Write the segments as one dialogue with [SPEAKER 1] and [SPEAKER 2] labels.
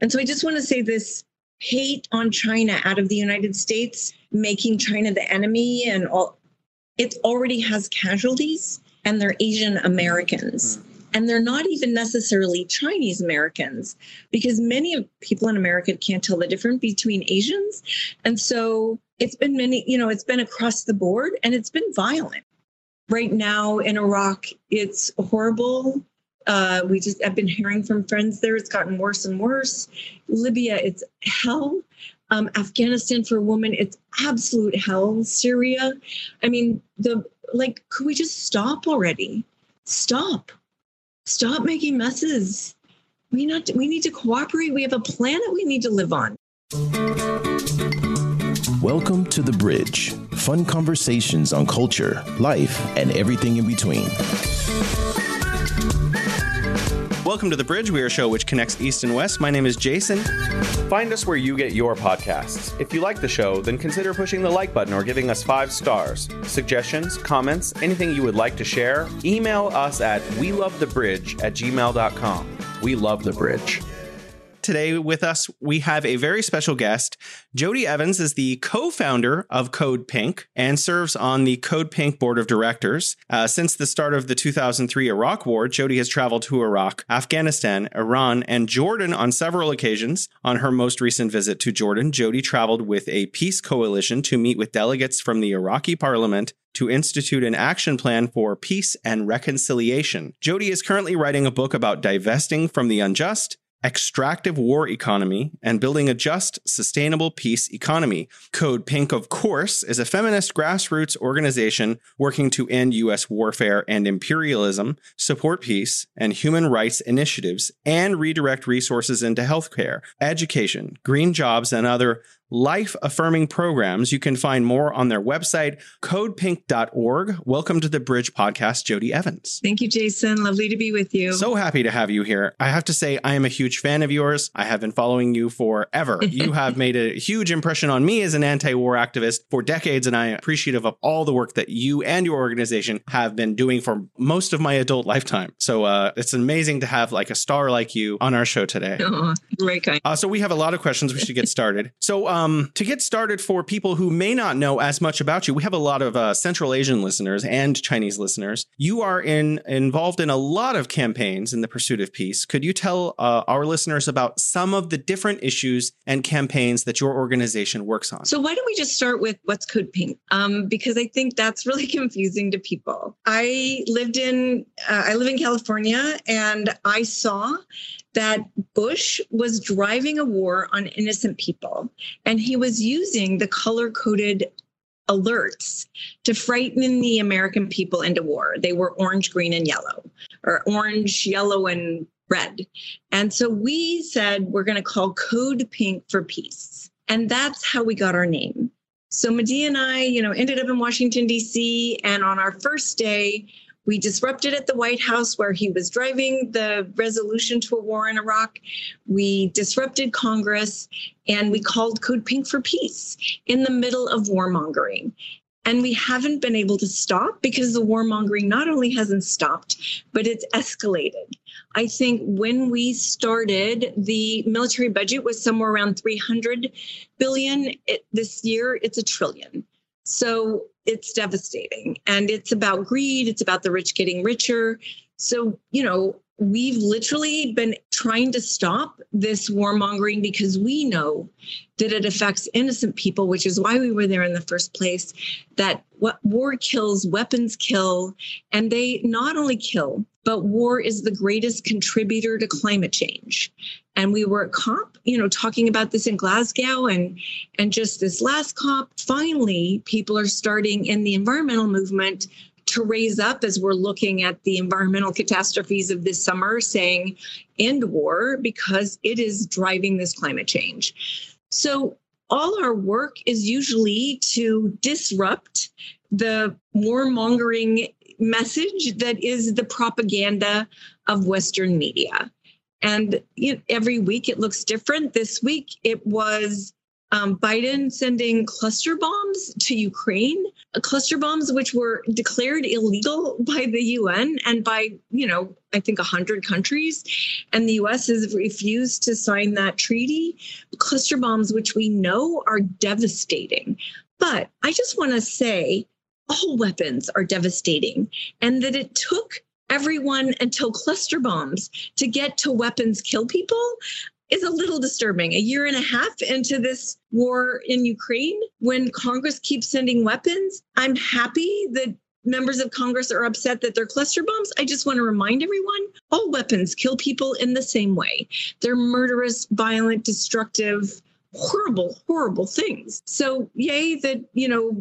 [SPEAKER 1] And so I just want to say this hate on China out of the United States, making China the enemy and all, it already has casualties and they're Asian Americans. Mm. And they're not even necessarily Chinese Americans because many people in America can't tell the difference between Asians. And so it's been many, you know, it's been across the board and it's been violent. Right now in Iraq, it's horrible. Uh, we just have been hearing from friends there. It's gotten worse and worse. Libya, it's hell. Um, Afghanistan for a woman, it's absolute hell. Syria, I mean, the like, could we just stop already? Stop, stop making messes. We not we need to cooperate. We have a planet we need to live on.
[SPEAKER 2] Welcome to the Bridge. Fun conversations on culture, life, and everything in between.
[SPEAKER 3] Welcome to The Bridge. We are a show which connects East and West. My name is Jason.
[SPEAKER 4] Find us where you get your podcasts. If you like the show, then consider pushing the like button or giving us five stars. Suggestions, comments, anything you would like to share, email us at we love the bridge at gmail.com. We love the bridge.
[SPEAKER 3] Today with us, we have a very special guest. Jodie Evans is the co-founder of Code Pink and serves on the Code Pink board of directors. Uh, since the start of the 2003 Iraq War, Jodie has traveled to Iraq, Afghanistan, Iran, and Jordan on several occasions. On her most recent visit to Jordan, Jodie traveled with a peace coalition to meet with delegates from the Iraqi parliament to institute an action plan for peace and reconciliation. Jodie is currently writing a book about divesting from the unjust extractive war economy and building a just, sustainable peace economy. Code Pink, of course, is a feminist grassroots organization working to end U.S. warfare and imperialism, support peace and human rights initiatives, and redirect resources into healthcare, education, green jobs, and other life affirming programs. You can find more on their website, codepink.org. Welcome to the Bridge podcast, Jodie Evans.
[SPEAKER 1] Thank you, Jason. Lovely to be with you.
[SPEAKER 3] So happy to have you here. I have to say, I am a huge fan of yours. I have been following you forever. you have made a huge impression on me as an anti war activist for decades, and I am appreciative of all the work that you and your organization have been doing for most of my adult lifetime. So uh, it's amazing to have like a star like you on our show today.
[SPEAKER 1] Oh, kind.
[SPEAKER 3] Uh, so we have a lot of questions. We should get started. So, um, um, to get started, for people who may not know as much about you, we have a lot of uh, Central Asian listeners and Chinese listeners. You are in involved in a lot of campaigns in the pursuit of peace. Could you tell uh, our listeners about some of the different issues and campaigns that your organization works on?
[SPEAKER 1] So why don't we just start with what's Code Pink? Um, because I think that's really confusing to people. I lived in uh, I live in California, and I saw that Bush was driving a war on innocent people, and he was using the color coded alerts to frighten the American people into war. They were orange, green, and yellow, or orange, yellow, and red. And so we said we're going to call Code Pink for Peace. And that's how we got our name. So Medea and I, you know, ended up in Washington, D.C. And on our first day, we disrupted at the White House where he was driving the resolution to a war in Iraq. We disrupted Congress and we called Code Pink for Peace in the middle of warmongering. And we haven't been able to stop because the warmongering not only hasn't stopped, but it's escalated. I think when we started, the military budget was somewhere around 300 billion. It, this year, it's a trillion. So it's devastating. And it's about greed, it's about the rich getting richer. So, you know, we've literally been trying to stop this warmongering because we know that it affects innocent people, which is why we were there in the first place. That what war kills, weapons kill, and they not only kill, but war is the greatest contributor to climate change. And we were at COP, you know, talking about this in Glasgow and and just this last COP, finally, people are starting in the environmental movement to raise up as we're looking at the environmental catastrophes of this summer, saying end war because it is driving this climate change. So all our work is usually to disrupt the warmongering message that is the propaganda of Western media. And you know, every week it looks different. This week it was um, Biden sending cluster bombs to Ukraine, cluster bombs which were declared illegal by the UN and by, you know, I think 100 countries. And the US has refused to sign that treaty. Cluster bombs, which we know are devastating. But I just want to say all weapons are devastating and that it took everyone until cluster bombs to get to weapons kill people is a little disturbing. A year and a half into this war in Ukraine, when Congress keeps sending weapons, I'm happy that members of Congress are upset that they're cluster bombs. I just want to remind everyone all weapons kill people in the same way. They're murderous, violent, destructive, horrible, horrible things. So, yay that, you know,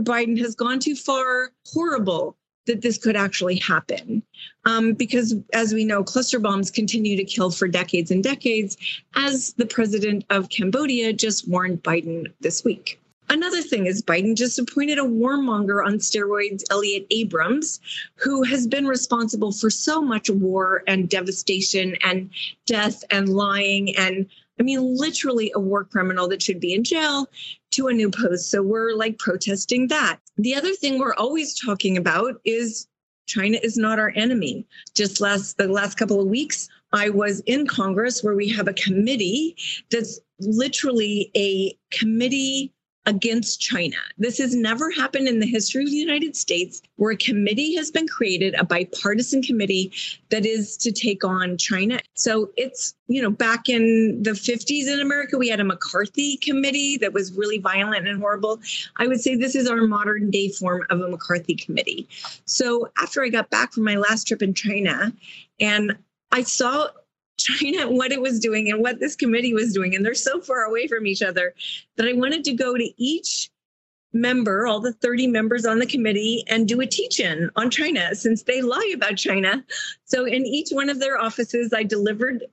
[SPEAKER 1] Biden has gone too far. Horrible that this could actually happen. Um, because as we know, cluster bombs continue to kill for decades and decades, as the president of Cambodia just warned Biden this week. Another thing is Biden just appointed a warmonger on steroids, Elliott Abrams, who has been responsible for so much war and devastation and death and lying and I mean, literally a war criminal that should be in jail to a new post. So we're like protesting that. The other thing we're always talking about is China is not our enemy. Just last the last couple of weeks, I was in Congress where we have a committee that's literally a committee against China. This has never happened in the history of the United States where a committee has been created, a bipartisan committee that is to take on China. So it's, you know, back in the 50s in America, we had a McCarthy committee that was really violent and horrible. I would say this is our modern day form of a McCarthy committee. So after I got back from my last trip in China and I saw China, what it was doing and what this committee was doing. And they're so far away from each other that I wanted to go to each member, all the 30 members on the committee, and do a teach in on China since they lie about China. So in each one of their offices, I delivered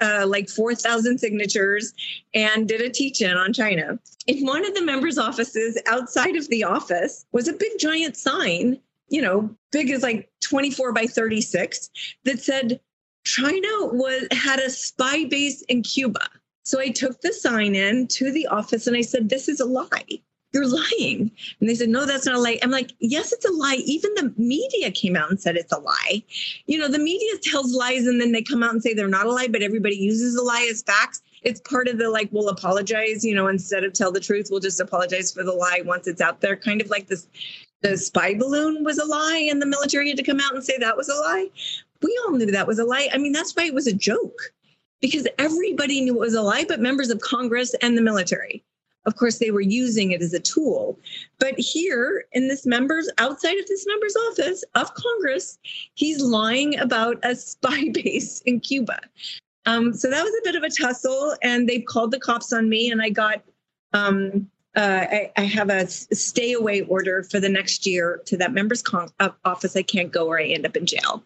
[SPEAKER 1] uh, like 4,000 signatures and did a teach in on China. In one of the members' offices outside of the office was a big giant sign, you know, big as like 24 by 36, that said, China was had a spy base in Cuba. So I took the sign in to the office and I said, This is a lie. You're lying. And they said, No, that's not a lie. I'm like, Yes, it's a lie. Even the media came out and said it's a lie. You know, the media tells lies and then they come out and say they're not a lie, but everybody uses a lie as facts. It's part of the like, we'll apologize, you know, instead of tell the truth, we'll just apologize for the lie once it's out there. Kind of like this the spy balloon was a lie and the military had to come out and say that was a lie we all knew that was a lie. I mean, that's why it was a joke because everybody knew it was a lie, but members of Congress and the military. Of course, they were using it as a tool. But here in this member's, outside of this member's office of Congress, he's lying about a spy base in Cuba. Um, so that was a bit of a tussle, and they called the cops on me, and I got um, uh, I, I, have a stay away order for the next year to that member's con- uh, office. I can't go or I end up in jail.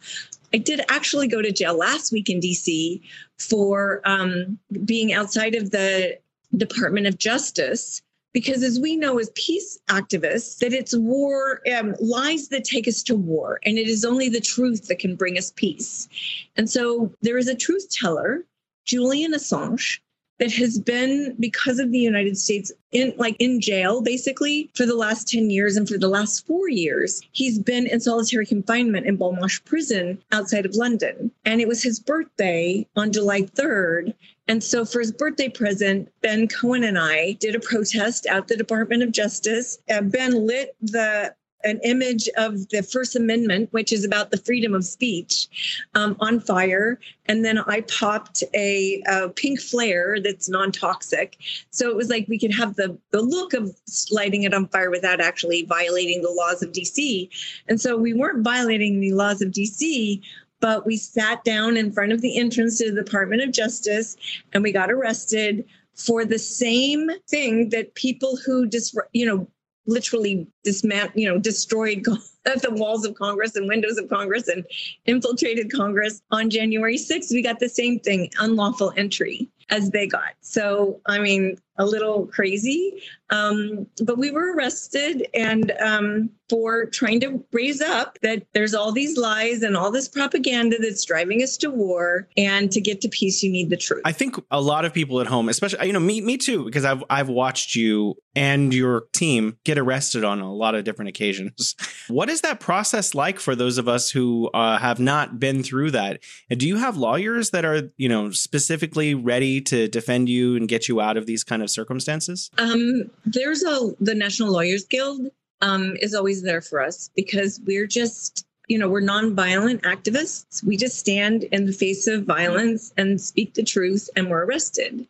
[SPEAKER 1] I did actually go to jail last week in DC for um, being outside of the Department of Justice. Because as we know as peace activists, that it's war, um, lies that take us to war, and it is only the truth that can bring us peace. And so there is a truth teller, Julian Assange, that has been because of the United States in like in jail basically for the last 10 years and for the last 4 years he's been in solitary confinement in Belmarsh prison outside of London and it was his birthday on July 3rd and so for his birthday present, Ben Cohen and I did a protest at the Department of Justice. Uh, ben lit the an image of the First Amendment, which is about the freedom of speech, um, on fire. And then I popped a, a pink flare that's non toxic. So it was like we could have the, the look of lighting it on fire without actually violating the laws of DC. And so we weren't violating the laws of DC. But we sat down in front of the entrance to the Department of Justice and we got arrested for the same thing that people who just, you know, literally dismant, you know, destroyed the walls of Congress and windows of Congress and infiltrated Congress on January 6th. We got the same thing, unlawful entry as they got. So, I mean, a little crazy. Um, but we were arrested and um, for trying to raise up that there's all these lies and all this propaganda that's driving us to war. And to get to peace, you need the truth.
[SPEAKER 3] I think a lot of people at home, especially you know me, me too, because I've I've watched you and your team get arrested on a lot of different occasions. What is that process like for those of us who uh, have not been through that? And do you have lawyers that are you know specifically ready to defend you and get you out of these kind of circumstances?
[SPEAKER 1] Um, there's a the National Lawyers Guild um, is always there for us because we're just you know we're nonviolent activists. We just stand in the face of violence and speak the truth, and we're arrested.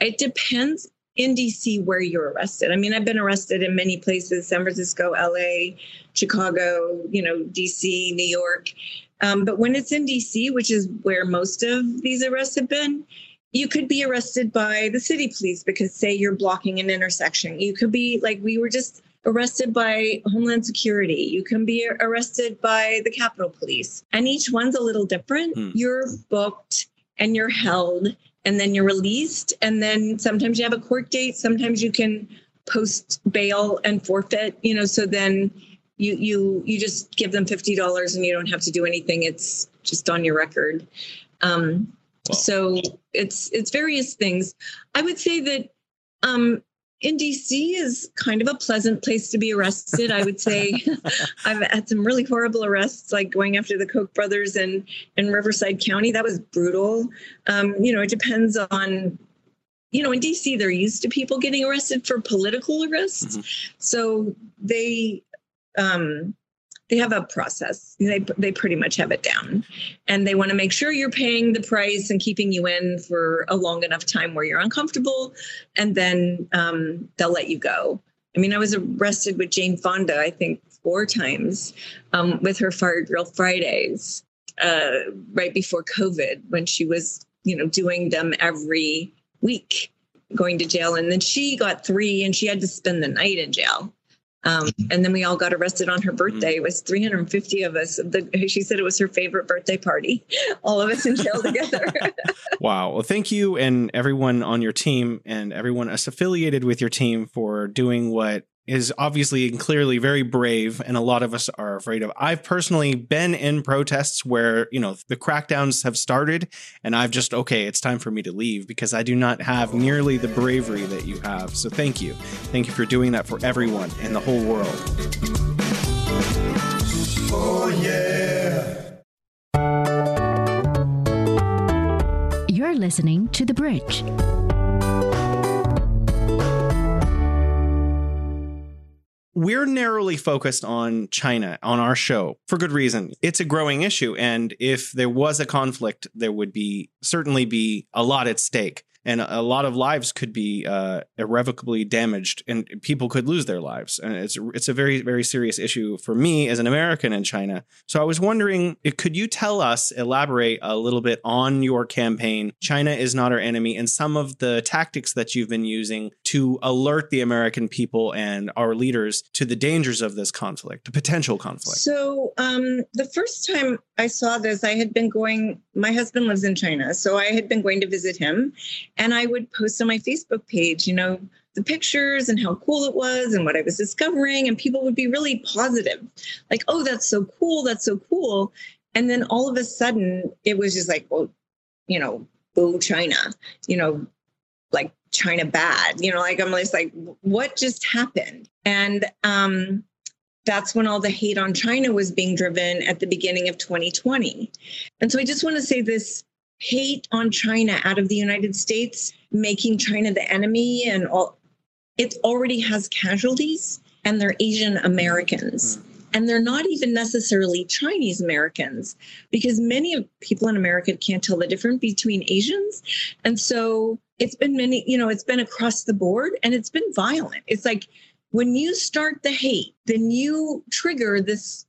[SPEAKER 1] It depends in DC where you're arrested. I mean, I've been arrested in many places: San Francisco, LA, Chicago, you know, DC, New York. Um, but when it's in DC, which is where most of these arrests have been, you could be arrested by the city police because say you're blocking an intersection. You could be like we were just arrested by homeland security. You can be arrested by the capitol police. And each one's a little different.
[SPEAKER 3] Hmm.
[SPEAKER 1] you're booked and you're held and then you're released. And then sometimes you have a court date. Sometimes you can post bail and forfeit you know so then you you you just give them $50 and you don't have to do anything. It's just on your record. Um,
[SPEAKER 3] Wow.
[SPEAKER 1] so it's it's various things. I would say that um, in DC is kind of a pleasant place to be arrested. I would say I've had some really horrible arrests, like going after the Koch brothers in in Riverside County. That was brutal. Um, you know, it depends on. You know, in DC, they're used to people getting arrested for political arrests, so they um, they have a process. They they pretty much have it down, and they want to make sure you're paying the price and keeping you in for a long enough time where you're uncomfortable, and then um, they'll let you go. I mean, I was arrested with Jane Fonda, I think, four times um, with her Fire Drill Fridays uh, right before COVID when she was, you know, doing them every week, going to jail, and then she got three, and she had to spend the night in jail. Um, and then we all got arrested on her birthday. It was 350 of us. The, she said it was her favorite birthday party. All of us in jail together.
[SPEAKER 3] Wow. Well, thank you and everyone on your team and everyone affiliated with your team for doing what is obviously and clearly very brave and a lot of us are afraid of. I've personally been in protests where, you know, the crackdowns have started and I've just okay, it's time for me to leave because I do not have nearly the bravery that you have. So thank you. Thank you for doing that for everyone in the whole world. Oh yeah.
[SPEAKER 5] You're listening to The Bridge.
[SPEAKER 3] We're narrowly focused on China on our show for good reason. It's a growing issue. And if there was a conflict, there would be certainly be a lot at stake. And a lot of lives could be uh, irrevocably damaged, and people could lose their lives. And it's it's a very very serious issue for me as an American in China. So I was wondering, could you tell us, elaborate a little bit on your campaign? China is not our enemy, and some of the tactics that you've been using to alert the American people and our leaders to the dangers of this conflict, the potential conflict.
[SPEAKER 1] So um, the first time I saw this, I had been going. My husband lives in China, so I had been going to visit him, and I would post on my Facebook page, you know, the pictures and how cool it was and what I was discovering, and people would be really positive, like, "Oh, that's so cool! That's so cool!" And then all of a sudden, it was just like, "Well, you know, boo China," you know, like China bad, you know, like I'm just like, what just happened? And um, that's when all the hate on China was being driven at the beginning of 2020. And so I just want to say this hate on China out of the United States, making China the enemy and all, it already has casualties and they're Asian Americans. And they're not even necessarily Chinese Americans because many of people in America can't tell the difference between Asians. And so it's been many, you know, it's been across the board and it's been violent. It's like when you start the hate, then you trigger this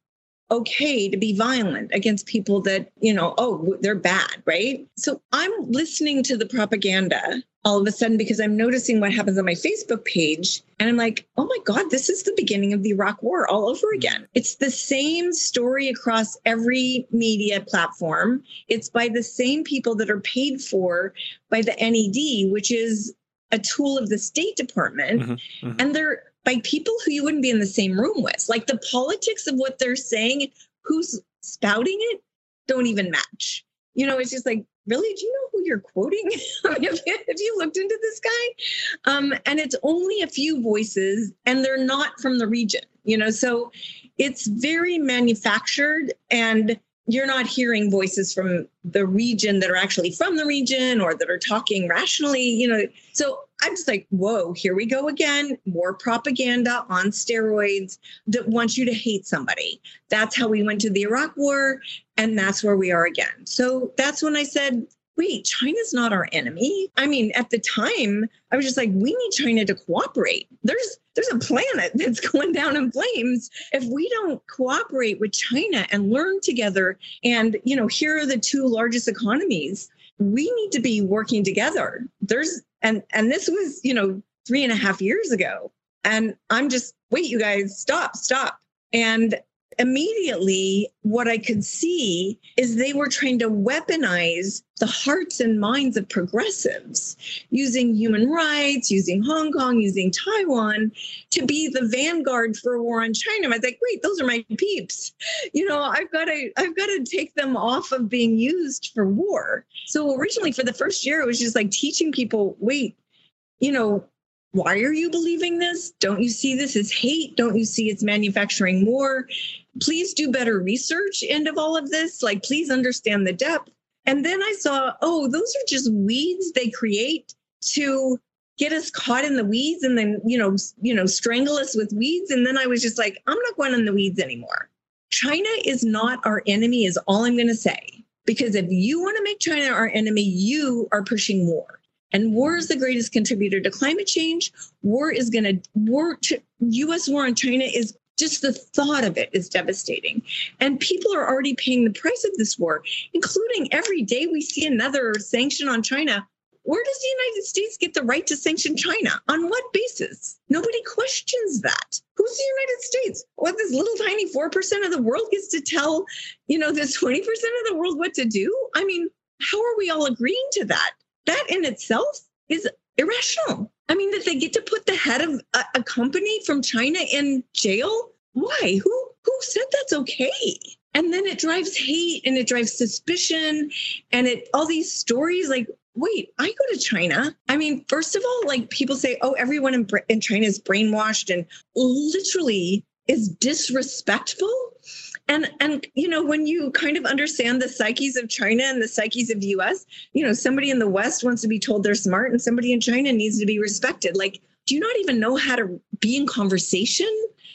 [SPEAKER 1] okay to be violent against people that, you know, oh, they're bad, right? So I'm listening to the propaganda all of a sudden because I'm noticing what happens on my Facebook page. And I'm like, oh my God, this is the beginning of the Iraq War all over again. It's the same story across every media platform. It's by the same people that are paid for by the NED, which is a tool of the State Department,
[SPEAKER 3] Mhm, mhm.
[SPEAKER 1] and they're by people who you wouldn't be in the same room with. Like the politics of what they're saying, who's spouting it, don't even match. You know, it's just like, really, do you know who you're quoting? Have you looked into this guy? Um, and it's only a few voices, and they're not from the region. You know, so it's very manufactured and you're not hearing voices from the region that are actually from the region or that are talking rationally you know so i'm just like whoa here we go again. More propaganda on steroids that wants you to hate somebody. That's how we went to the iraq war and that's where we are again. So that's when i said wait china's not our enemy. I mean at the time i was just like we need china to cooperate. There's there's a planet that's going down in flames. If we don't cooperate with china and learn together and you know here are the two largest economies we need to be working together. There's and and this was you know three and a half years ago. And i'm just wait you guys stop stop. And immediately what i could see is they were trying to weaponize the hearts and minds of progressives using human rights using hong kong using taiwan to be the vanguard for a war on china. I was like wait those are my peeps. You know i've got to i've got to take them off of being used for war. So originally for the first year it was just like teaching people wait you know why are you believing this? Don't you see this as hate? Don't you see it's manufacturing war please do better research into all of this. Like please understand the depth. And then i saw oh those are just weeds they create to get us caught in the weeds and then you know you know strangle us with weeds. And then i was just like i'm not going in the weeds anymore. China is not our enemy is all i'm going to say. Because if you want to make china our enemy you are pushing war. And war is the greatest contributor to climate change. War is going to war to, us war on china is just the thought of it is devastating. And people are already paying the price of this war including every day we see another sanction on china. Where does the united states get the right to sanction china? On what basis? Nobody questions that. Who's the united states? What this little tiny 4% of the world gets to tell you know this 20% of the world what to do? I mean how are we all agreeing to that? That in itself is irrational. I mean, that they get to put the head of a, a company from China in jail? Why? Who who said that's okay? And then it drives hate and it drives suspicion and it all these stories like wait, I go to China. I mean, first of all, like people say, oh, everyone in, in China is brainwashed and literally is disrespectful and and you know when you kind of understand the psyches of china and the psyches of the us you know somebody in the west wants to be told they're smart and somebody in china needs to be respected like do you not even know how to be in conversation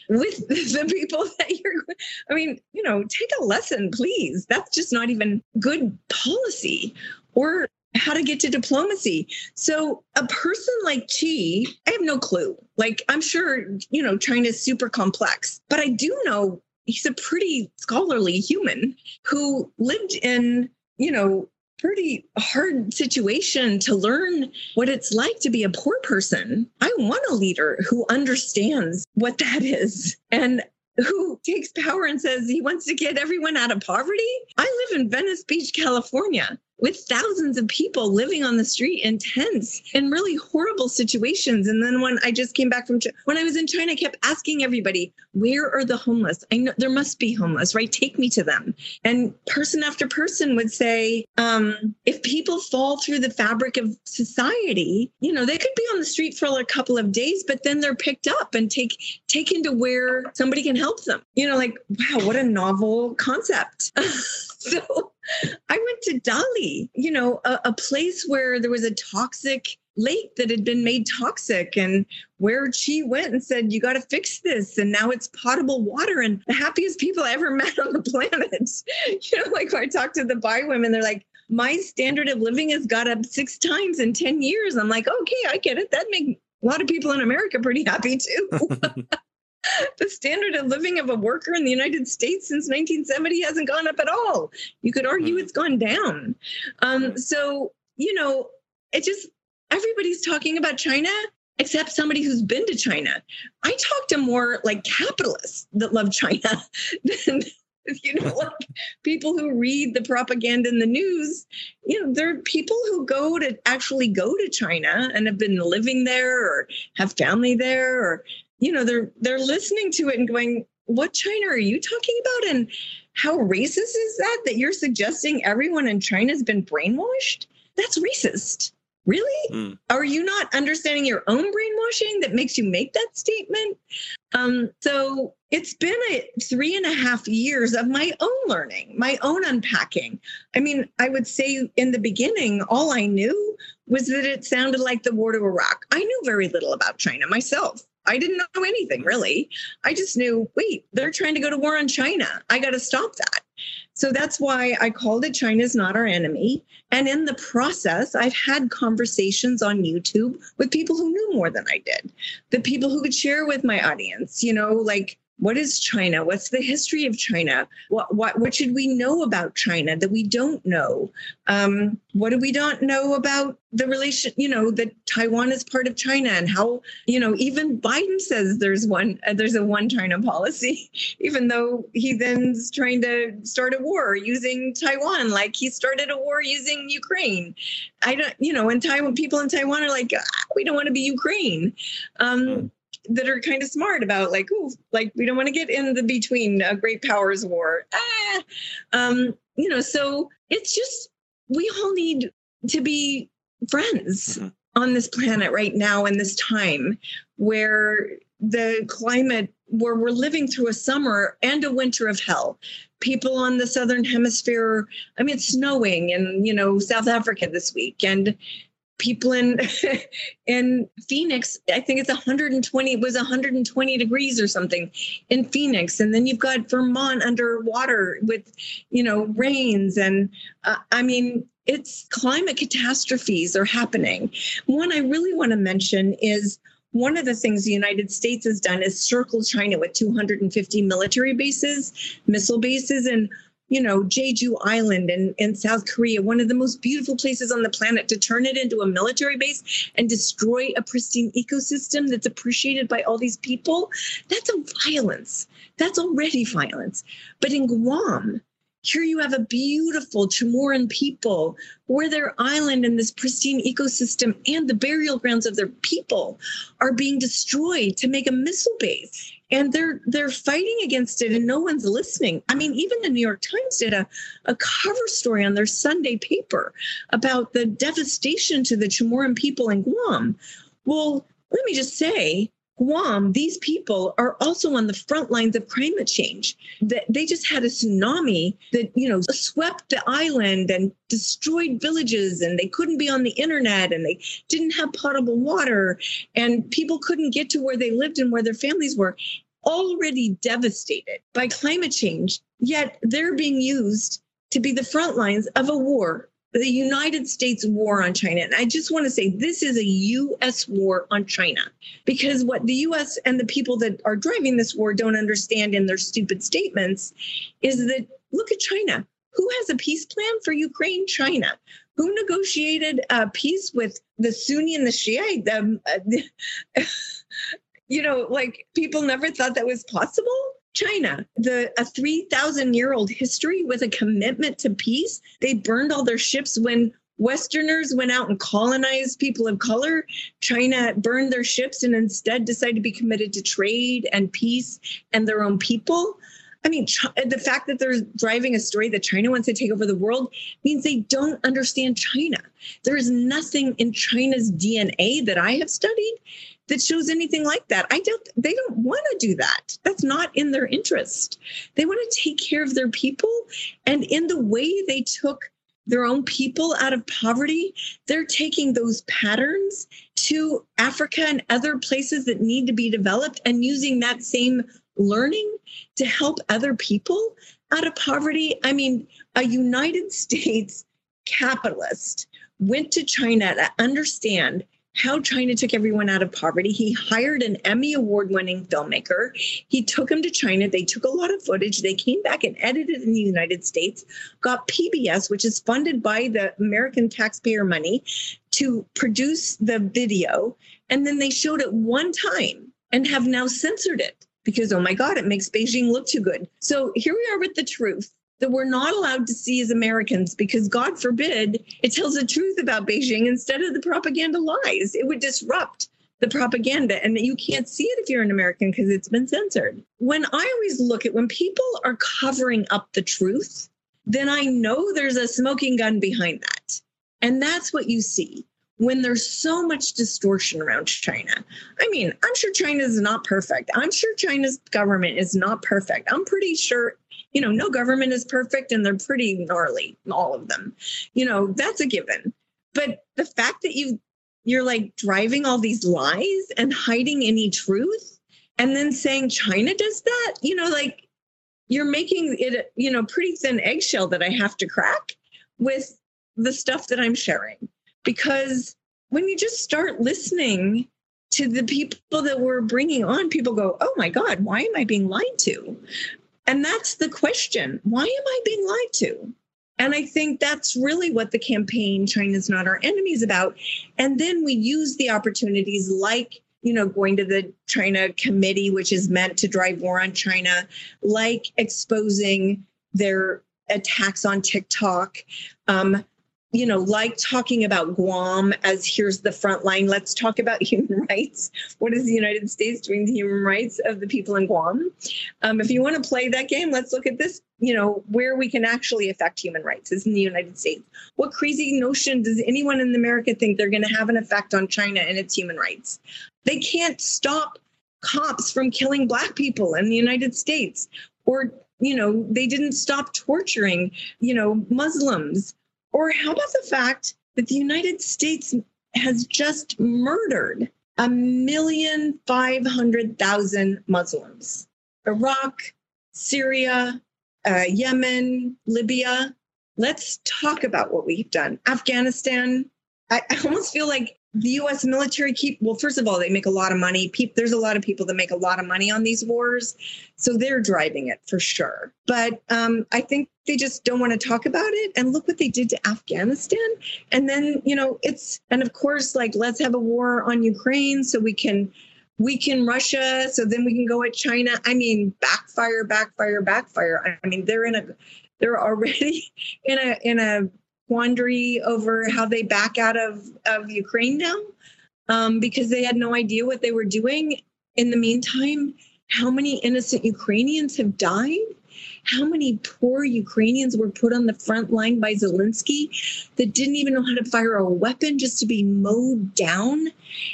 [SPEAKER 1] with the people that you're i mean you know take a lesson please that's just not even good policy or how to get to diplomacy. So a person like Xi, I have no clue. Like I'm sure, you know, China's super complex, but I do know he's a pretty scholarly human who lived in, you know, pretty hard situation to learn what it's like to be a poor person. I want a leader who understands what that is and who takes power and says he wants to get everyone out of poverty. I live in Venice Beach, California with thousands of people living on the street in tents in really horrible situations. And then when I just came back from, Chi- when I was in China, I kept asking everybody, where are the homeless? I know there must be homeless, right? Take me to them. And person after person would say, um, if people fall through the fabric of society, you know, they could be on the street for a couple of days, but then they're picked up and take taken to where somebody can help them. You know, like, wow, what a novel concept. so I went to Dali, you know, a, a place where there was a toxic lake that had been made toxic and where Xi went and said you got to fix this. And now it's potable water and the happiest people i ever met on the planet. You know like when i talked to the Bai women they're like my standard of living has got up six times in 10 years. I'm like okay i get it. That make a lot of people in america pretty happy too the standard of living of a worker in the United States since 1970 hasn't gone up at all. You could argue it's gone down. Um, so, you know, it just, everybody's talking about China except somebody who's been to China. I talk to more like capitalists that love China than, you know, like people who read the propaganda in the news, you know, there are people who go to actually go to China and have been living there or have family there or, you know, they're they're listening to it and going, what China are you talking about? And how racist is that that you're suggesting everyone in China's been brainwashed? That's racist. Really?
[SPEAKER 3] Mm.
[SPEAKER 1] Are you not understanding your own brainwashing that makes you make that statement? Um, so it's been a three and a half years of my own learning, my own unpacking. I mean, I would say in the beginning, all I knew was that it sounded like the war to Iraq. I knew very little about China myself. I didn't know anything really. I just knew, wait, they're trying to go to war on China. I got to stop that. So that's why I called it China's Not Our Enemy. And in the process, I've had conversations on YouTube with people who knew more than I did, the people who could share with my audience, you know, like what is China? What's the history of China? What what what should we know about China that we don't know? Um, what do we not know about the relation? You know that Taiwan is part of China and how you know even Biden says there's one uh, there's a one China policy, even though he then's trying to start a war using Taiwan, like he started a war using Ukraine. I don't you know and Taiwan people in Taiwan are like ah, we don't want to be Ukraine. Um,
[SPEAKER 3] Mm
[SPEAKER 1] that are kind of smart about like, oh, like we don't want to get in the between a great powers war. Ah, um, you know, so it's just we all need to be friends
[SPEAKER 3] Mhm.
[SPEAKER 1] on this planet right now in this time where the climate where we're living through a summer and a winter of hell people on the southern hemisphere i mean it's snowing in you know south africa this week and people in in Phoenix, I think it's 120, it was 120 degrees or something in Phoenix. And then you've got Vermont underwater with, you know, rains. And uh, I mean, it's climate catastrophes are happening. One I really want to mention is one of the things the United States has done is circle China with 250 military bases, missile bases, and you know, Jeju Island in, in South Korea, one of the most beautiful places on the planet, to turn it into a military base and destroy a pristine ecosystem that's appreciated by all these people, that's a violence. That's already violence. But in Guam, here you have a beautiful Chamorro people where their island and this pristine ecosystem and the burial grounds of their people are being destroyed to make a missile base and they're they're fighting against it and no one's listening. I mean even the new york times did a, a cover story on their sunday paper about the devastation to the chamorro people in guam. Well let me just say Guam, these people are also on the front lines of climate change. That they just had a tsunami that you know swept the island and destroyed villages, and they couldn't be on the internet, and they didn't have potable water, and people couldn't get to where they lived and where their families were. Already devastated by climate change, yet they're being used to be the front lines of a war the United States war on China. And I just want to say this is a US war on China because what the US and the people that are driving this war don't understand in their stupid statements is that look at China. Who has a peace plan for Ukraine? China. Who negotiated a peace with the Sunni and the Shiite? Uh, you know, like people never thought that was possible. China, the a 3000 year old history with a commitment to peace. They burned all their ships when Westerners went out and colonized people of color. China burned their ships and instead decided to be committed to trade and peace and their own people. I mean, the fact that they're driving a story that China wants to take over the world means they don't understand China. There is nothing in China's DNA that I have studied that shows anything like that. I don't they don't want to do that. That's not in their interest. They want to take care of their people and in the way they took their own people out of poverty, they're taking those patterns to Africa and other places that need to be developed and using that same learning to help other people out of poverty. I mean, a United States capitalist went to China to understand how China took everyone out of poverty. He hired an Emmy award winning filmmaker. He took him to China. They took a lot of footage. They came back and edited in the United States, got PBS, which is funded by the American taxpayer money, to produce the video. And then they showed it one time and have now censored it because, oh my God, it makes Beijing look too good. So here we are with the truth that we're not allowed to see as Americans because, God forbid, it tells the truth about Beijing instead of the propaganda lies. It would disrupt the propaganda and that you can't see it if you're an American because it's been censored. When I always look at when people are covering up the truth, then I know there's a smoking gun behind that. And that's what you see when there's so much distortion around China. I mean, I'm sure China is not perfect. I'm sure China's government is not perfect. I'm pretty sure, you know, no government is perfect and they're pretty gnarly, all of them. You know, that's a given. But the fact that you you're like driving all these lies and hiding any truth and then saying China does that, you know, like you're making it, you know, pretty thin eggshell that I have to crack with the stuff that I'm sharing because when you just start listening to the people that we're bringing on, people go, oh my God, why am I being lied to? And that's the question why am I being lied to? And I think that's really what the campaign, China's Not Our Enemy, is about. And then we use the opportunities like, you know, going to the China committee, which is meant to drive war on China, like exposing their attacks on TikTok, um, you know, like talking about Guam as here's the front line. Let's talk about human rights. What is the United States doing to human rights of the people in Guam? Um, if you want to play that game, let's look at this. You know, where we can actually affect human rights is in the United States. What crazy notion does anyone in America think they're going to have an effect on China and its human rights? They can't stop cops from killing black people in the United States or you know they didn't stop torturing you know muslims or how about the fact that the United States has just murdered a million five hundred thousand Muslims? Iraq, Syria, uh, Yemen, Libya. Let's talk about what we've done. Afghanistan. I, I almost feel like the U.S. military keep well. First of all, they make a lot of money. there's a lot of people that make a lot of money on these wars, so they're driving it for sure. But um, I think they just don't want to talk about it. And look what they did to Afghanistan. And then you know it's and of course like let's have a war on Ukraine so we can weaken Russia, so then we can go at China. I mean, backfire, backfire, backfire. I mean, they're in a they're already in a in a quandary over how they back out of, of Ukraine now um, because they had no idea what they were doing. In the meantime, how many innocent Ukrainians have died? How many poor Ukrainians were put on the front line by Zelensky that didn't even know how to fire a weapon just to be mowed down?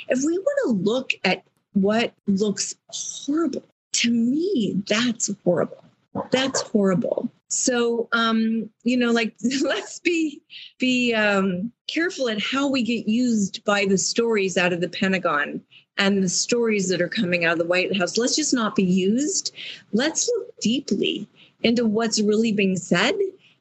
[SPEAKER 1] If we want to look at what looks horrible, to me, that's horrible. That's horrible. So, um, you know, like let's be be um, careful at how we get used by the stories out of the Pentagon and the stories that are coming out of the White House. Let's just not be used. Let's look deeply into what's really being said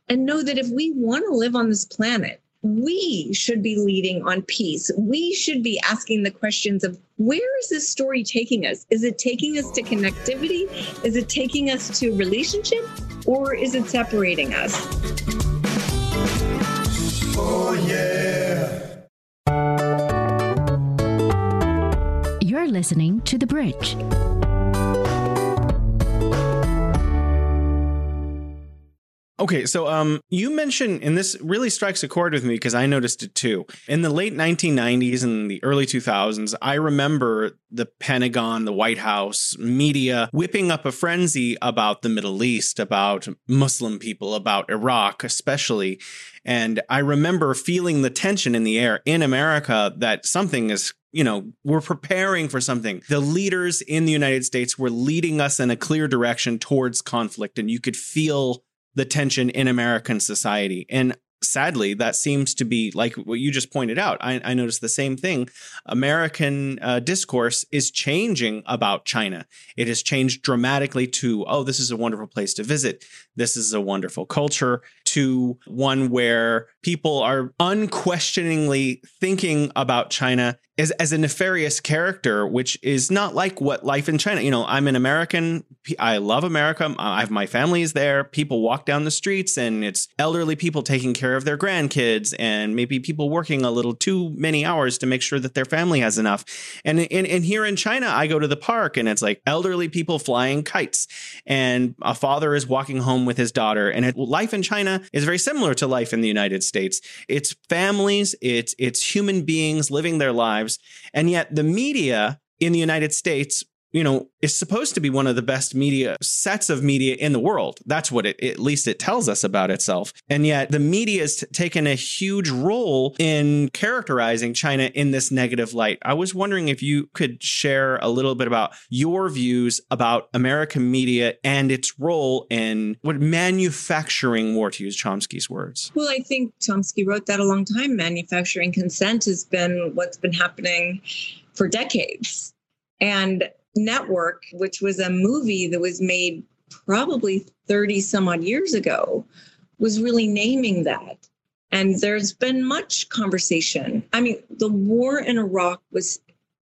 [SPEAKER 1] and know that if we want to live on this planet, we should be leading on peace. We should be asking the questions of where is this story taking us? Is it taking us to connectivity? Is it taking us to relationship? Or is it separating us? Oh, yeah.
[SPEAKER 5] You're listening to The Bridge.
[SPEAKER 3] Okay, so um, you mentioned, and this really strikes a chord with me because I noticed it too. In the late 1990s and the early 2000s, I remember the Pentagon, the White House, media whipping up a frenzy about the Middle East, about Muslim people, about Iraq, especially. And I remember feeling the tension in the air in America that something is you know, we're preparing for something. The leaders in the United States were leading us in a clear direction towards conflict, and you could feel the tension in American society. And sadly, that seems to be like what you just pointed out. I, I noticed the same thing. American uh, discourse is changing about China. It has changed dramatically to, oh, this is a wonderful place to visit. This is a wonderful culture, to one where people are unquestioningly thinking about China as, as a nefarious character, which is not like what life in China. You know, I'm an American. I love America. I have my family is there. People walk down the streets, and it's elderly people taking care of their grandkids, and maybe people working a little too many hours to make sure that their family has enough. And and, and here in China, I go to the park, and it's like elderly people flying kites, and a father is walking home with his daughter. And it, life in China is very similar to life in the United States. It's families, it's it's human beings living their lives, and yet the media in the United States you know, is supposed to be one of the best media sets of media in the world. That's what it, at least it tells us about itself. And yet the media has taken a huge role in characterizing China in this negative light. I was wondering if you could share a little bit about your views about American media and its role in what manufacturing war, to use Chomsky's words.
[SPEAKER 1] Well, I think Chomsky wrote that a long time. Manufacturing consent has been what's been happening for decades. And Network, which was a movie that was made probably 30 some odd years ago, was really naming that. And there's been much conversation. I mean, the war in Iraq was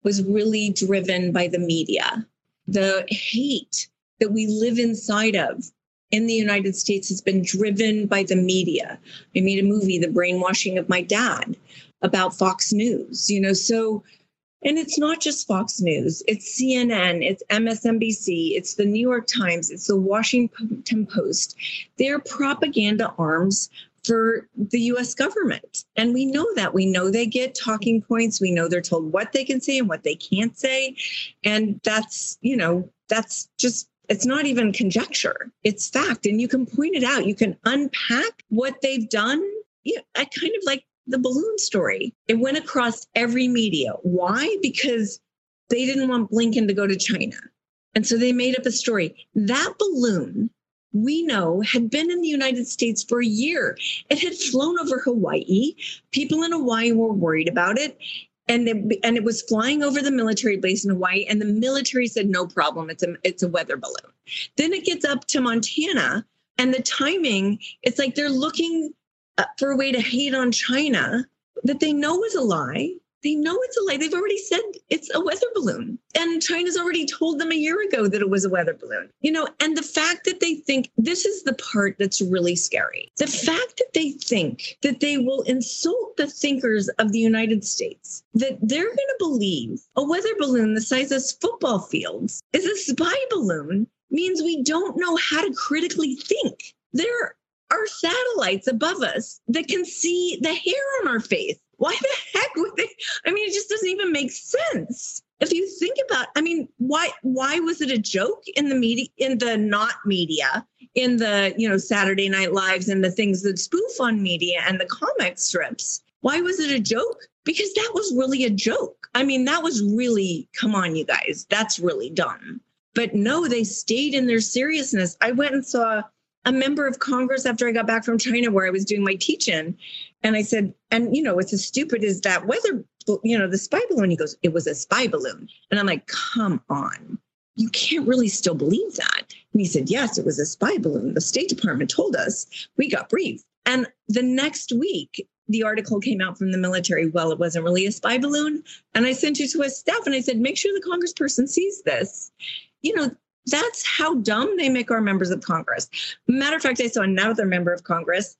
[SPEAKER 1] was really driven by the media. The hate that we live inside of in the United States has been driven by the media. I made a movie, The Brainwashing of My Dad, about Fox News. You know, so and it's not just Fox News, it's CNN, it's MSNBC, it's the New York Times, it's the Washington Post. They're propaganda arms for the US government. And we know that. We know they get talking points. We know they're told what they can say and what they can't say. And that's, you know, that's just it's not even conjecture it's fact and you can point it out you can unpack what they've done yeah, I kind of like the balloon story. It went across every media. Why? Because they didn't want Blinken to go to China. And so they made up a story. That balloon, we know, had been in the United States for a year. It had flown over Hawaii. People in Hawaii were worried about it. And it, and it was flying over the military base in Hawaii, and the military said no problem. It's a it's a weather balloon. Then it gets up to Montana, and the timing. It's like they're looking Uh, for a way to hate on China that they know is a lie. They know it's a lie. They've already said it's a weather balloon. And China's already told them a year ago that it was a weather balloon. You know, and the fact that they think this is the part that's really scary. The fact that they think that they will insult the thinkers of the United States, that they're going to believe a weather balloon the size of football fields is a spy balloon means we don't know how to critically think. There are satellites above us that can see the hair on our face. Why the heck would they? I mean, it just doesn't even make sense. If you think about, I mean, why why was it a joke in the media, in the not media, in the you know Saturday Night Lives and the things that spoof on media and the comic strips? Why was it a joke? Because that was really a joke. I mean, that was really, come on, you guys, that's really dumb. But no, they stayed in their seriousness. I went and saw a member of Congress after I got back from China where I was doing my teaching. And I said, and you know, what's as stupid as that weather, you know, the spy balloon. He goes, it was a spy balloon. And I'm like, come on. You can't really still believe that. And he said, yes, it was a spy balloon. The State Department told us we got briefed. And the next week, the article came out from the military. Well, it wasn't really a spy balloon. And I sent it to his staff and I said, make sure the congressperson sees this. You know, that's how dumb they make our members of Congress. Matter of fact, I saw another member of Congress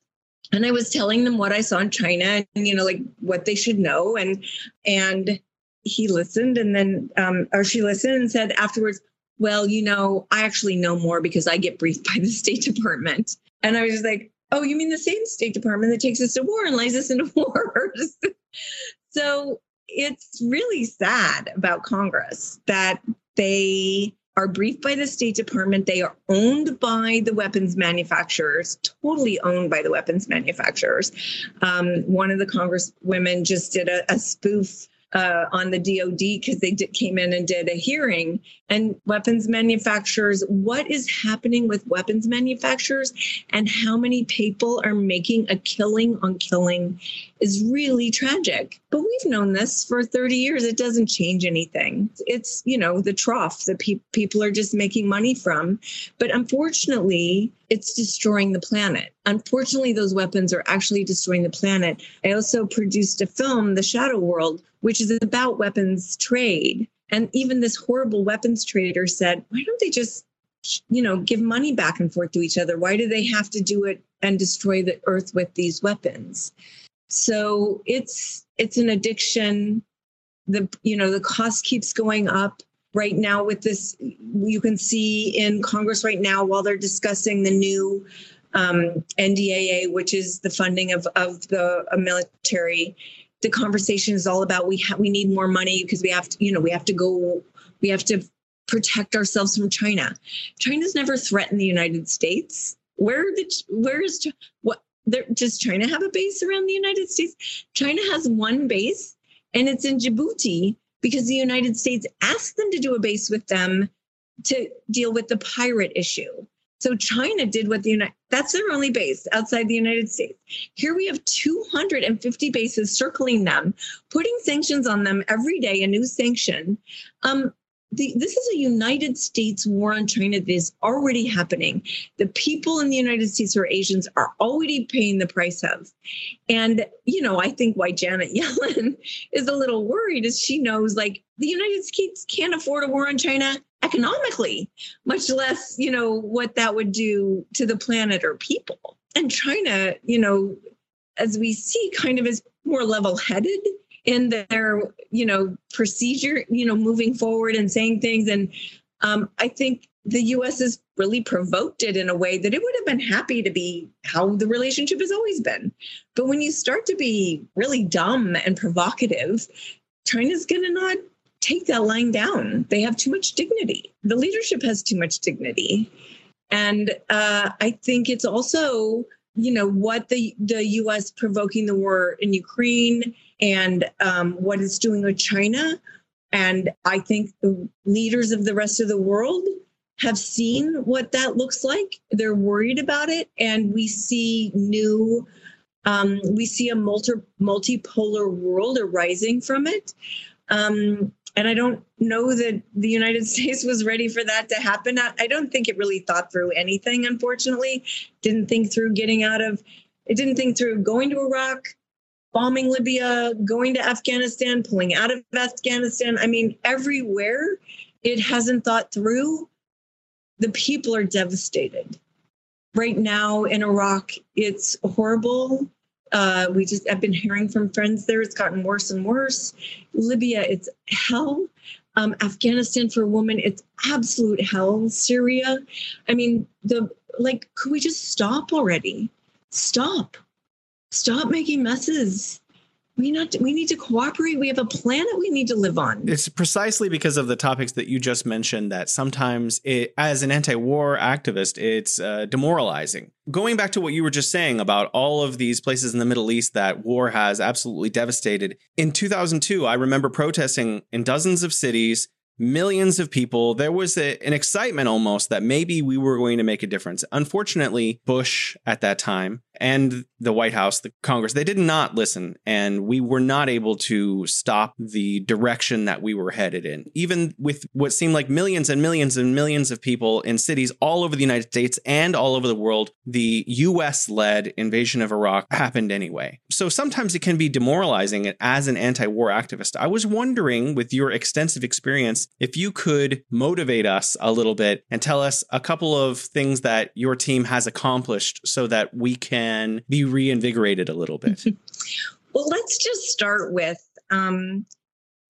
[SPEAKER 1] and I was telling them what I saw in China and, you know, like what they should know. And, and he listened and then, um, or she listened and said afterwards, well, you know, I actually know more because I get briefed by the State Department. And I was just like, oh, you mean the same State Department that takes us to war and lays us into wars? so it's really sad about Congress that they are briefed by the State Department. They are owned by the weapons manufacturers, totally owned by the weapons manufacturers. Um, one of the Congresswomen just did a, a spoof uh, on the DoD because they did, came in and did a hearing. And weapons manufacturers, what is happening with weapons manufacturers and how many people are making a killing on killing is really tragic. But we've known this for 30 years. It doesn't change anything. It's, you know, the trough that pe- people are just making money from. But unfortunately, it's destroying the planet. Unfortunately, those weapons are actually destroying the planet. I also produced a film, The Shadow World, which is about weapons trade. And even this horrible weapons trader said, why don't they just, you know, give money back and forth to each other? Why do they have to do it and destroy the earth with these weapons? So it's it's an addiction. The you know, the cost keeps going up. Right now with this you can see in congress right now while they're discussing the new um, ndaa which is the funding of, of the military the conversation is all about we have we need more money because we have to you know we have to go we have to protect ourselves from china. China's never threatened the united states. Where the where is what there, does china have a base around the united states china has one base and it's in djibouti because the United States asked them to do a base with them to deal with the pirate issue. So China did what the United that's their only base outside the United States. Here we have 250 bases circling them, putting sanctions on them every day, a new sanction. Um, the, this is a United States war on China that is already happening. The people in the United States who are Asians are already paying the price of. And, you know, I think why Janet Yellen is a little worried is she knows like the United States can't afford a war on China economically, much less, you know, what that would do to the planet or people. And China, you know, as we see, kind of is more level headed in their you know procedure you know moving forward and saying things. And um, i think the us has really provoked it in a way that it would have been happy to be how the relationship has always been. But when you start to be really dumb and provocative china's going to not take that line down. They have too much dignity. The leadership has too much dignity. And uh, i think it's also you know what the the us provoking the war in ukraine and um, what it's doing with China. And I think the leaders of the rest of the world have seen what that looks like. They're worried about it. And we see new, um, we see a multi, multipolar world arising from it. Um, and I don't know that the United States was ready for that to happen. I don't think it really thought through anything, unfortunately. Didn't think through getting out of, it didn't think through going to Iraq, bombing Libya, going to Afghanistan, pulling out of Afghanistan. I mean, everywhere it hasn't thought through, the people are devastated. Right now in Iraq, it's horrible. Uh, we just I've been hearing from friends there. It's gotten worse and worse. Libya, it's hell. Um, Afghanistan for a woman, it's absolute hell. Syria, I mean, the like, could we just stop already? Stop stop making messes. We not we need to cooperate. We have a planet we need to live on.
[SPEAKER 3] It's precisely because of the topics that you just mentioned that sometimes it, as an anti-war activist it's uh, demoralizing. Going back to what you were just saying about all of these places in the middle east that war has absolutely devastated in 2002 i remember protesting in dozens of cities millions of people. There was a, an excitement almost that maybe we were going to make a difference. Unfortunately, Bush at that time and the White House, the Congress, they did not listen. And we were not able to stop the direction that we were headed in. Even with what seemed like millions and millions and millions of people in cities all over the United States and all over the world, the US led invasion of Iraq happened anyway. So sometimes it can be demoralizing as an anti war activist. I was wondering, with your extensive experience, if you could motivate us a little bit and tell us a couple of things that your team has accomplished so that we can be reinvigorated a little bit.
[SPEAKER 1] well, let's just start with um,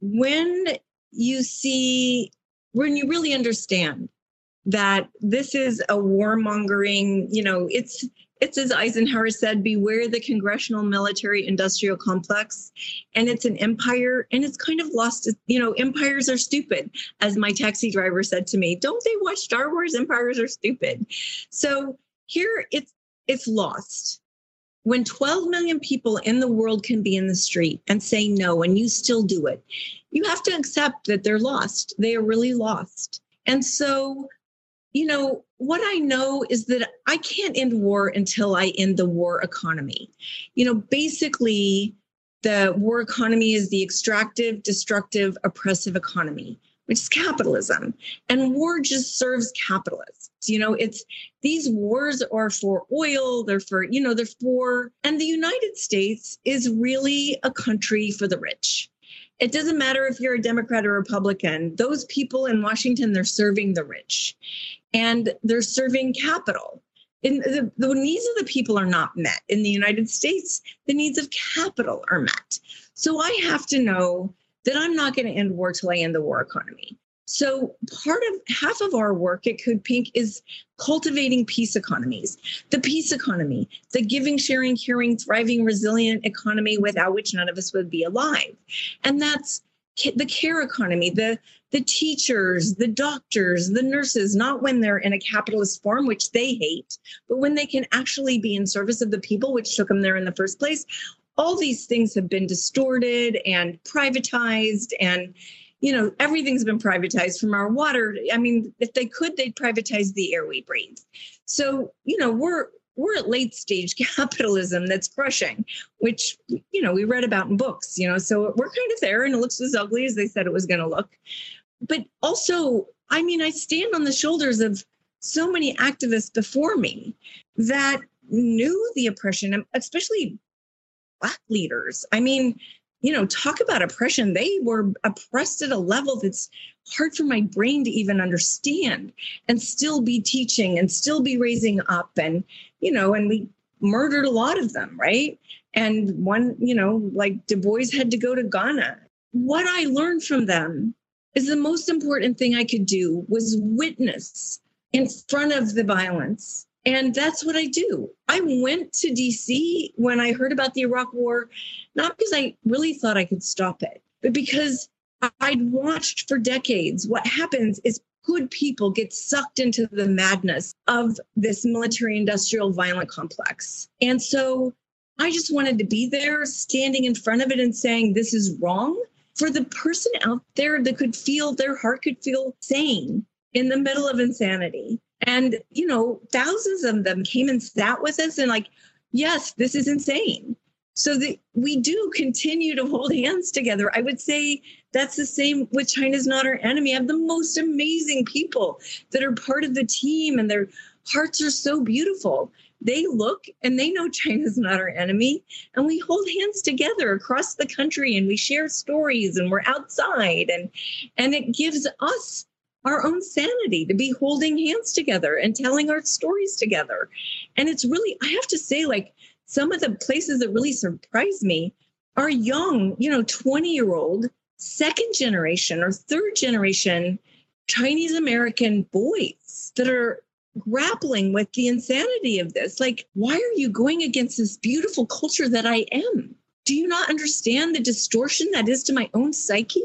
[SPEAKER 1] when you see, when you really understand that this is a warmongering, you know, it's it's as Eisenhower said, beware the congressional military industrial complex. And it's an empire and it's kind of lost, you know, empires are stupid, as my taxi driver said to me. Don't they watch Star Wars? Empires are stupid. So here it's it's lost. When 12 million people in the world can be in the street and say no, and you still do it, you have to accept that they're lost. They are really lost. And so you know, what I know is that I can't end war until I end the war economy. You know, basically, the war economy is the extractive, destructive, oppressive economy. which is capitalism. And war just serves capitalists. You know, it's these wars are for oil, they're for, you know, they're for, and the United States is really a country for the rich. It doesn't matter if you're a Democrat or Republican, those people in Washington, they're serving the rich and they're serving capital. In the, the needs of the people are not met. In the United States, the needs of capital are met. So I have to know that I'm not going to end war till I end the war economy. So part of half of our work at Code Pink is cultivating peace economies. The peace economy, the giving, sharing, caring, thriving, resilient economy without which none of us would be alive. And that's the care economy, the the teachers, the doctors, the nurses, not when they're in a capitalist form, which they hate, but when they can actually be in service of the people, which took them there in the first place. All these things have been distorted and privatized and you know, everything's been privatized from our water. I mean, if they could, they'd privatize the air we breathe. So, you know, we're we're at late stage capitalism that's crushing, which you know we read about in books. You know, so we're kind of there, and it looks as ugly as they said it was going to look. But also, I mean, I stand on the shoulders of so many activists before me that knew the oppression, especially black leaders. I mean, you know, talk about oppression. They were oppressed at a level that's hard for my brain to even understand and still be teaching and still be raising up. And, you know, and we murdered a lot of them, right? And one, you know, like Du Bois had to go to Ghana. What I learned from them is the most important thing I could do was witness in front of the violence and that's what I do. I went to DC when I heard about the Iraq War, not because I really thought I could stop it, but because I'd watched for decades. What happens is good people get sucked into the madness of this military industrial violent complex. And so I just wanted to be there, standing in front of it and saying, this is wrong for the person out there that could feel their heart could feel sane in the middle of insanity. And, you know, thousands of them came and sat with us and, like, yes, this is insane. So that we do continue to hold hands together. I would say that's the same with China's not our enemy. I have the most amazing people that are part of the team and their hearts are so beautiful. They look and they know China's not our enemy. And we hold hands together across the country and we share stories and we're outside and and it gives us our own sanity to be holding hands together and telling our stories together. And it's really, I have to say, like some of the places that really surprise me are young, you know, 20 year old, second generation or third generation Chinese American boys that are grappling with the insanity of this. Like, why are you going against this beautiful culture that I am? Do you not understand the distortion that is to my own psyche?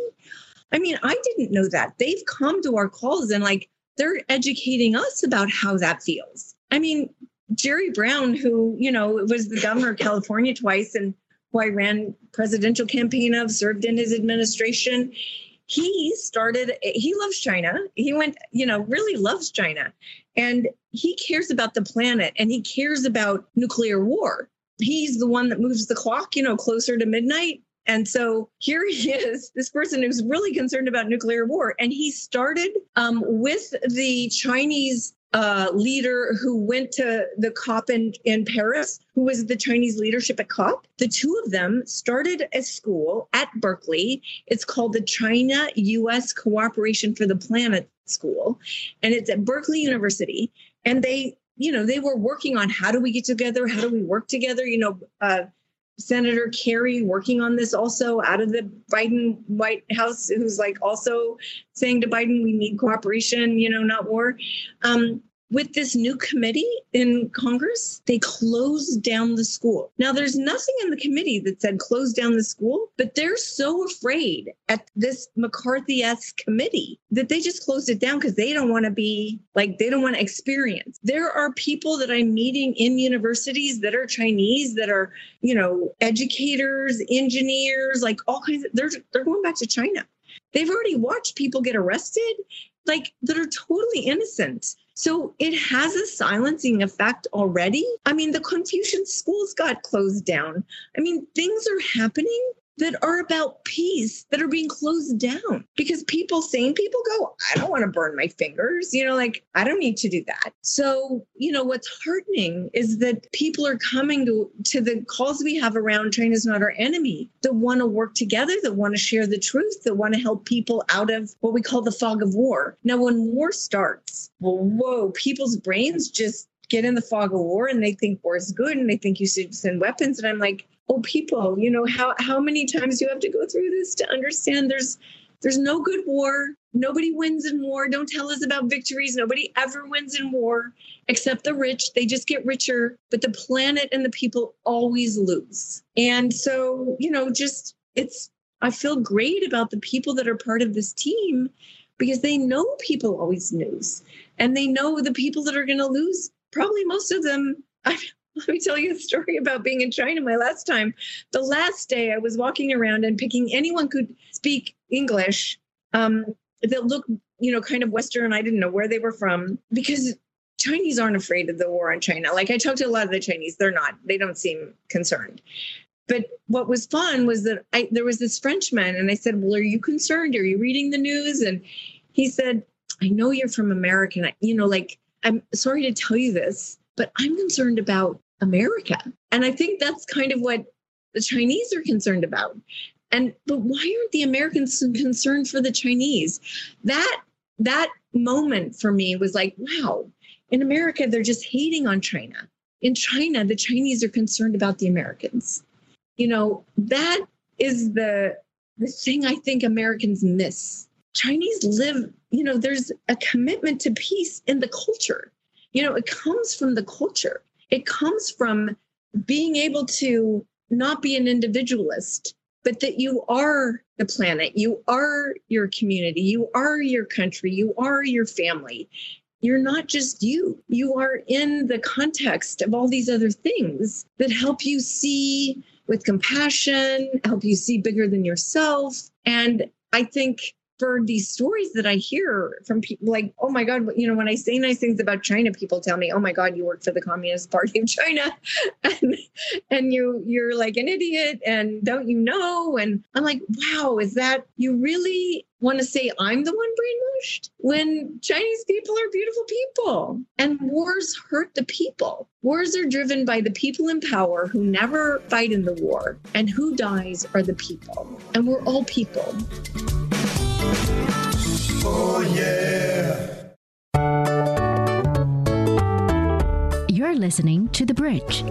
[SPEAKER 1] I mean, I didn't know that. They've come to our calls and like they're educating us about how that feels. I mean, Jerry Brown, who, you know, was the governor of California twice and who I ran presidential campaign of, served in his administration. He started, he loves China. He went, you know, really loves China. And he cares about the planet and he cares about nuclear war. He's the one that moves the clock, you know, closer to midnight and so here he is, this person who's really concerned about nuclear war. And he started um, with the Chinese uh, leader who went to the COP in, in Paris, who was the Chinese leadership at COP. The two of them started a school at Berkeley. It's called the China US Cooperation for the Planet School, and it's at Berkeley University. And they, you know, they were working on how do we get together? How do we work together? You know, uh, Senator Kerry working on this also out of the Biden White House, who's like also saying to Biden, we need cooperation, you know, not war. Um, with this new committee in Congress, they closed down the school. Now, there's nothing in the committee that said close down the school, but they're so afraid at this McCarthy esque committee that they just closed it down because they don't want to be like, they don't want to experience. There are people that I'm meeting in universities that are Chinese, that are, you know, educators, engineers, like all kinds of, they're, they're going back to China. They've already watched people get arrested, like that are totally innocent so it has a silencing effect already. I mean, the Confucian schools got closed down. I mean, things are happening that are about peace that are being closed down because people, sane people go, I don't want to burn my fingers. You know, like, I don't need to do that. So, you know, what's heartening is that people are coming to, to the calls we have around China's not our enemy that want to work together, that want to share the truth, that want to help people out of what we call the fog of war. Now, when war starts, well, whoa, people's brains just get in the fog of war and they think war is good and they think you should send weapons. And I'm like, oh people you know how how many times you have to go through this to understand there's there's no good war. Nobody wins in war. Don't tell us about victories. Nobody ever wins in war except the rich. They just get richer but the planet and the people always lose. And so you know just it's i feel great about the people that are part of this team because they know people always lose. And they know the people that are going to lose probably most of them I, let me tell you a story about being in China my last time. The last day I was walking around and picking anyone could speak English um, that looked, you know, kind of Western. I didn't know where they were from because Chinese aren't afraid of the war on China. Like I talked to a lot of the Chinese, they're not. They don't seem concerned. But what was fun was that I there was this Frenchman, and I said, "Well, are you concerned? Are you reading the news?" And he said, "I know you're from America. And I, you know, like I'm sorry to tell you this, but I'm concerned about America. And I think that's kind of what the Chinese are concerned about. And but why aren't the Americans concerned for the Chinese? That that moment for me was like, wow, in America they're just hating on China. In China, the Chinese are concerned about the Americans. You know, that is the the thing I think Americans miss. Chinese live, you know, there's a commitment to peace in the culture. You know, it comes from the culture it comes from being able to not be an individualist, but that you are the planet, you are your community, you are your country, you are your family. You're not just you. You are in the context of all these other things that help you see with compassion, help you see bigger than yourself. And I think for these stories that I hear from people like, oh my God, you know, when I say nice things about China, people tell me, oh my God, you work for the Communist Party of China and, and you, you're like an idiot and don't you know? And I'm like, wow, is that, you really want to say I'm the one brainwashed when Chinese people are beautiful people and wars hurt the people. Wars are driven by the people in power who never fight in the war and who dies are the people. And we're all people. Oh,
[SPEAKER 5] yeah. You're listening to The Bridge.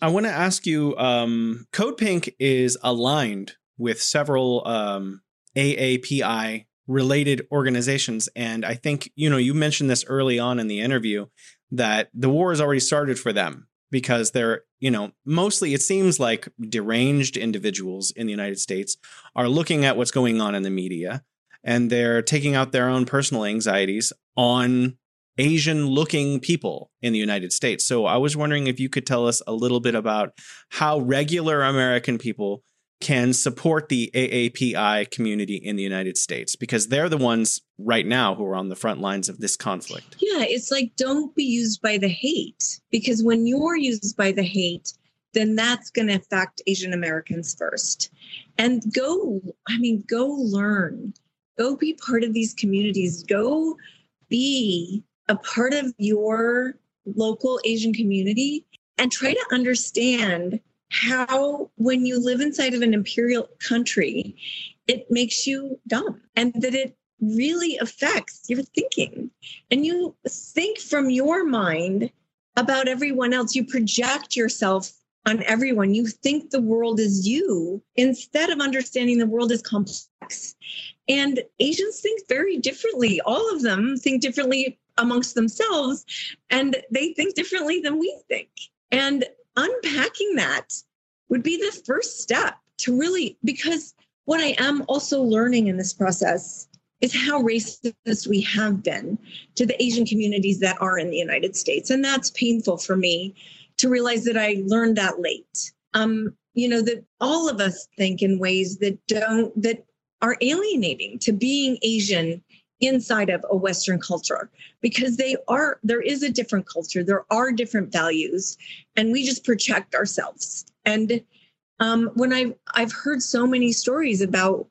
[SPEAKER 3] I want to ask you um, Code Pink is aligned with several um, AAPI related organizations. And I think, you know, you mentioned this early on in the interview that the war has already started for them because they're, you know, mostly it seems like deranged individuals in the United States are looking at what's going on in the media and they're taking out their own personal anxieties on Asian looking people in the United States. So I was wondering if you could tell us a little bit about how regular American people can support the AAPI community in the United States because they're the ones right now who are on the front lines of this conflict.
[SPEAKER 1] Yeah, it's like don't be used by the hate because when you're used by the hate, then that's going to affect Asian Americans first. And go, I mean, go learn, go be part of these communities, go be a part of your local Asian community and try to understand how when you live inside of an imperial country, it makes you dumb and that it really affects your thinking. And you think from your mind about everyone else. You project yourself on everyone. You think the world is you instead of understanding the world is complex. And Asians think very differently. All of them think differently amongst themselves, and they think differently than we think. And unpacking that would be the first step to really, because what I am also learning in this process is how racist we have been to the Asian communities that are in the United States. And that's painful for me to realize that I learned that late. Um, you know, that all of us think in ways that don't, that are alienating to being Asian inside of a Western culture because they are, there is a different culture, there are different values, and we just project ourselves. And um, when I've, I've heard so many stories about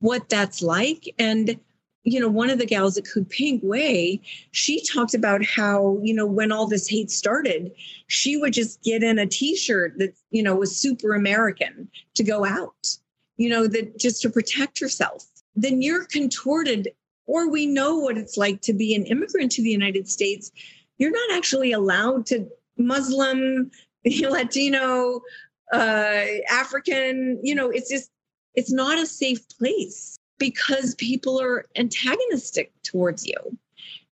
[SPEAKER 1] what that's like, and you know, one of the gals at Pink Way, she talked about how, you know, when all this hate started, she would just get in a t-shirt that, you know, was super American to go out, you know, that just to protect herself. Then you're contorted, or we know what it's like to be an immigrant to the United States. You're not actually allowed to Muslim, Latino, uh, African, you know, it's just, it's not a safe place because people are antagonistic towards you.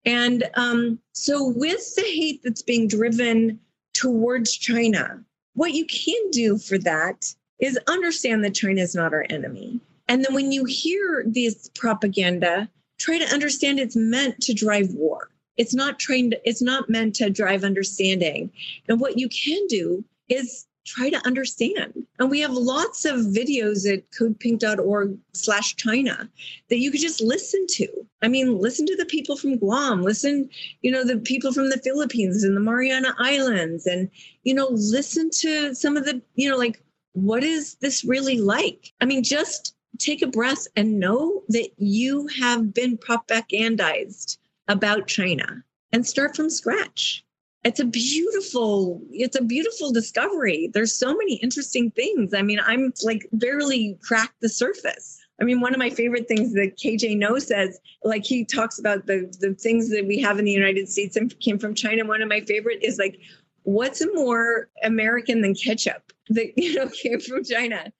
[SPEAKER 1] And um, so, with the hate that's being driven towards China, what you can do for that is understand that China is not our enemy. And then when you hear this propaganda, try to understand it's meant to drive war. It's not trained, it's not meant to drive understanding. And what you can do is try to understand. And we have lots of videos at codepink.org slash China that you could just listen to. I mean, listen to the people from Guam, listen, you know, the people from the Philippines and the Mariana Islands, and, you know, listen to some of the, you know, like, what is this really like? I mean, just take a breath and know that you have been propagandized about China and start from scratch. It's a beautiful it's a beautiful discovery. There's so many interesting things. I mean i'm like barely cracked the surface. I mean one of my favorite things that K.J. Noh says like he talks about the the things that we have in the united states and came from china. One of my favorite is like what's more american than ketchup that you know came from china.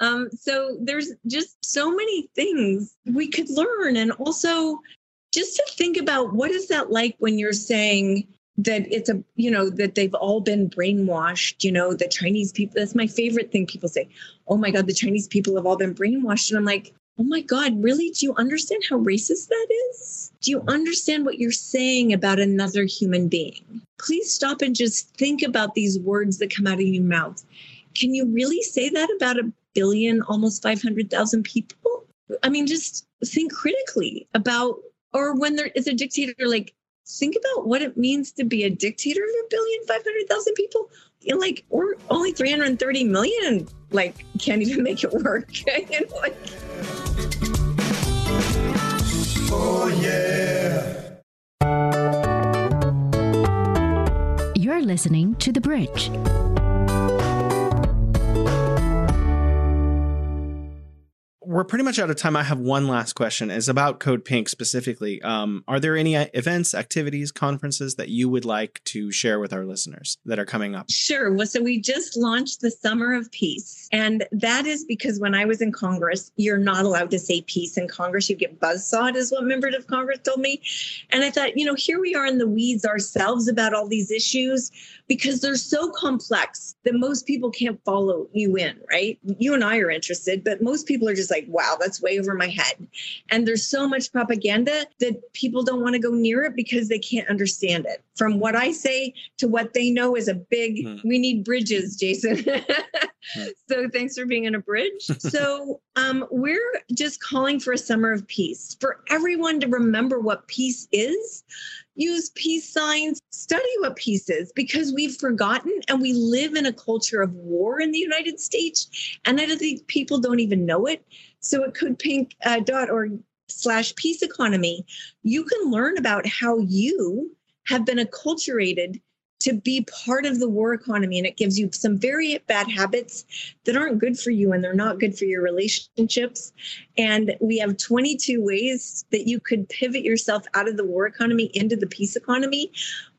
[SPEAKER 1] Um, so there's just so many things we could learn. And also just to think about what is that like when you're saying that it's a you know that they've all been brainwashed you know the chinese people that's my favorite thing people say. Oh my god the chinese people have all been brainwashed. And i'm like oh my god really? Do you understand how racist that is? Do you understand what you're saying about another human being? Please stop and just think about these words that come out of your mouth can you really say that about a billion almost 500000 people i mean just think critically about or when there is a dictator like think about what it means to be a dictator of a billion, 500,000 people. Know, like, or only 330 million and like can't even make it work. you know, like,
[SPEAKER 6] oh, yeah.
[SPEAKER 5] You're listening to The Bridge.
[SPEAKER 3] We're pretty much out of time. I have one last question. Is about Code Pink specifically. Um, are there any uh, events, activities, conferences that you would like to share with our listeners that are coming up?
[SPEAKER 1] Sure. Well, so we just launched the Summer of Peace, and that is because when I was in Congress, you're not allowed to say peace in Congress. You get buzzsawed, is what members of Congress told me. And I thought, you know, here we are in the weeds ourselves about all these issues because they're so complex that most people can't follow you in, right? You and I are interested, but most people are just like, wow, that's way over my head. And there's so much propaganda that people don't want to go near it because they can't understand it. From what I say to what they know is a big, hmm. we need bridges, Jason. So thanks for being in a bridge. so um, we're just calling for a summer of peace for everyone to remember what peace is use peace signs, study what peace is because we've forgotten and we live in a culture of war in the United States. And I don't think people don't even know it. So at codepink.org uh, slash peace economy, you can learn about how you have been acculturated to be part of the war economy. And it gives you some very bad habits that aren't good for you and they're not good for your relationships. And we have 22 ways that you could pivot yourself out of the war economy into the peace economy.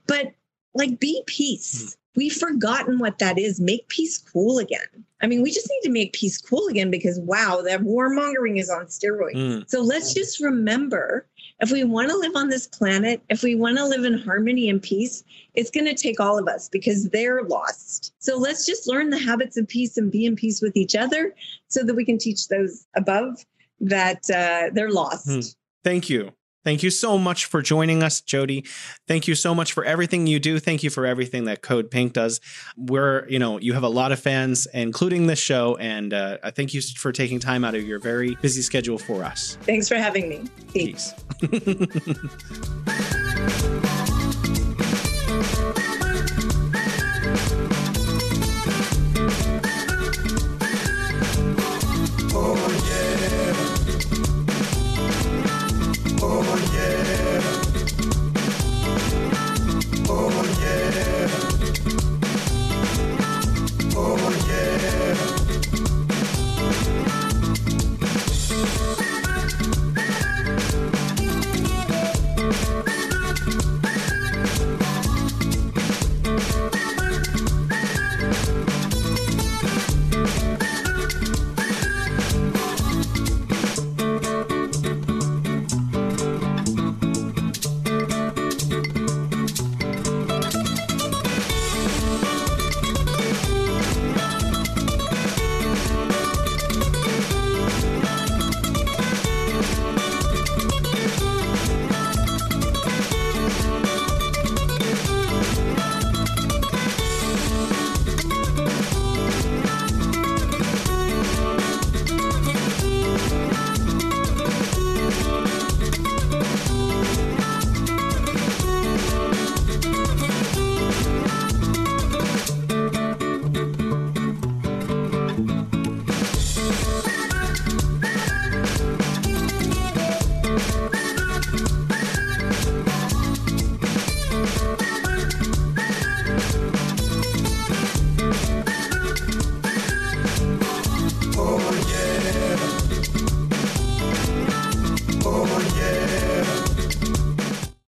[SPEAKER 1] But like, be peace. Mm-hmm. We've forgotten what that is. Make peace cool again. I mean, we just need to make peace cool again because wow, that warmongering is on steroids. Mm. So let's just remember if we want to live on this planet, if we want to live in harmony and peace, it's going to take all of us because they're lost. So let's just learn the habits of peace and be in peace with each other so that we can teach those above that uh, they're lost. Mm.
[SPEAKER 3] Thank you. Thank you so much for joining us, Jodie. Thank you so much for everything you do. Thank you for everything that Code Pink does. We're, you know, you have a lot of fans, including this show, and uh, I thank you for taking time out of your very busy schedule for us.
[SPEAKER 1] Thanks for having me. Peace.
[SPEAKER 3] Peace.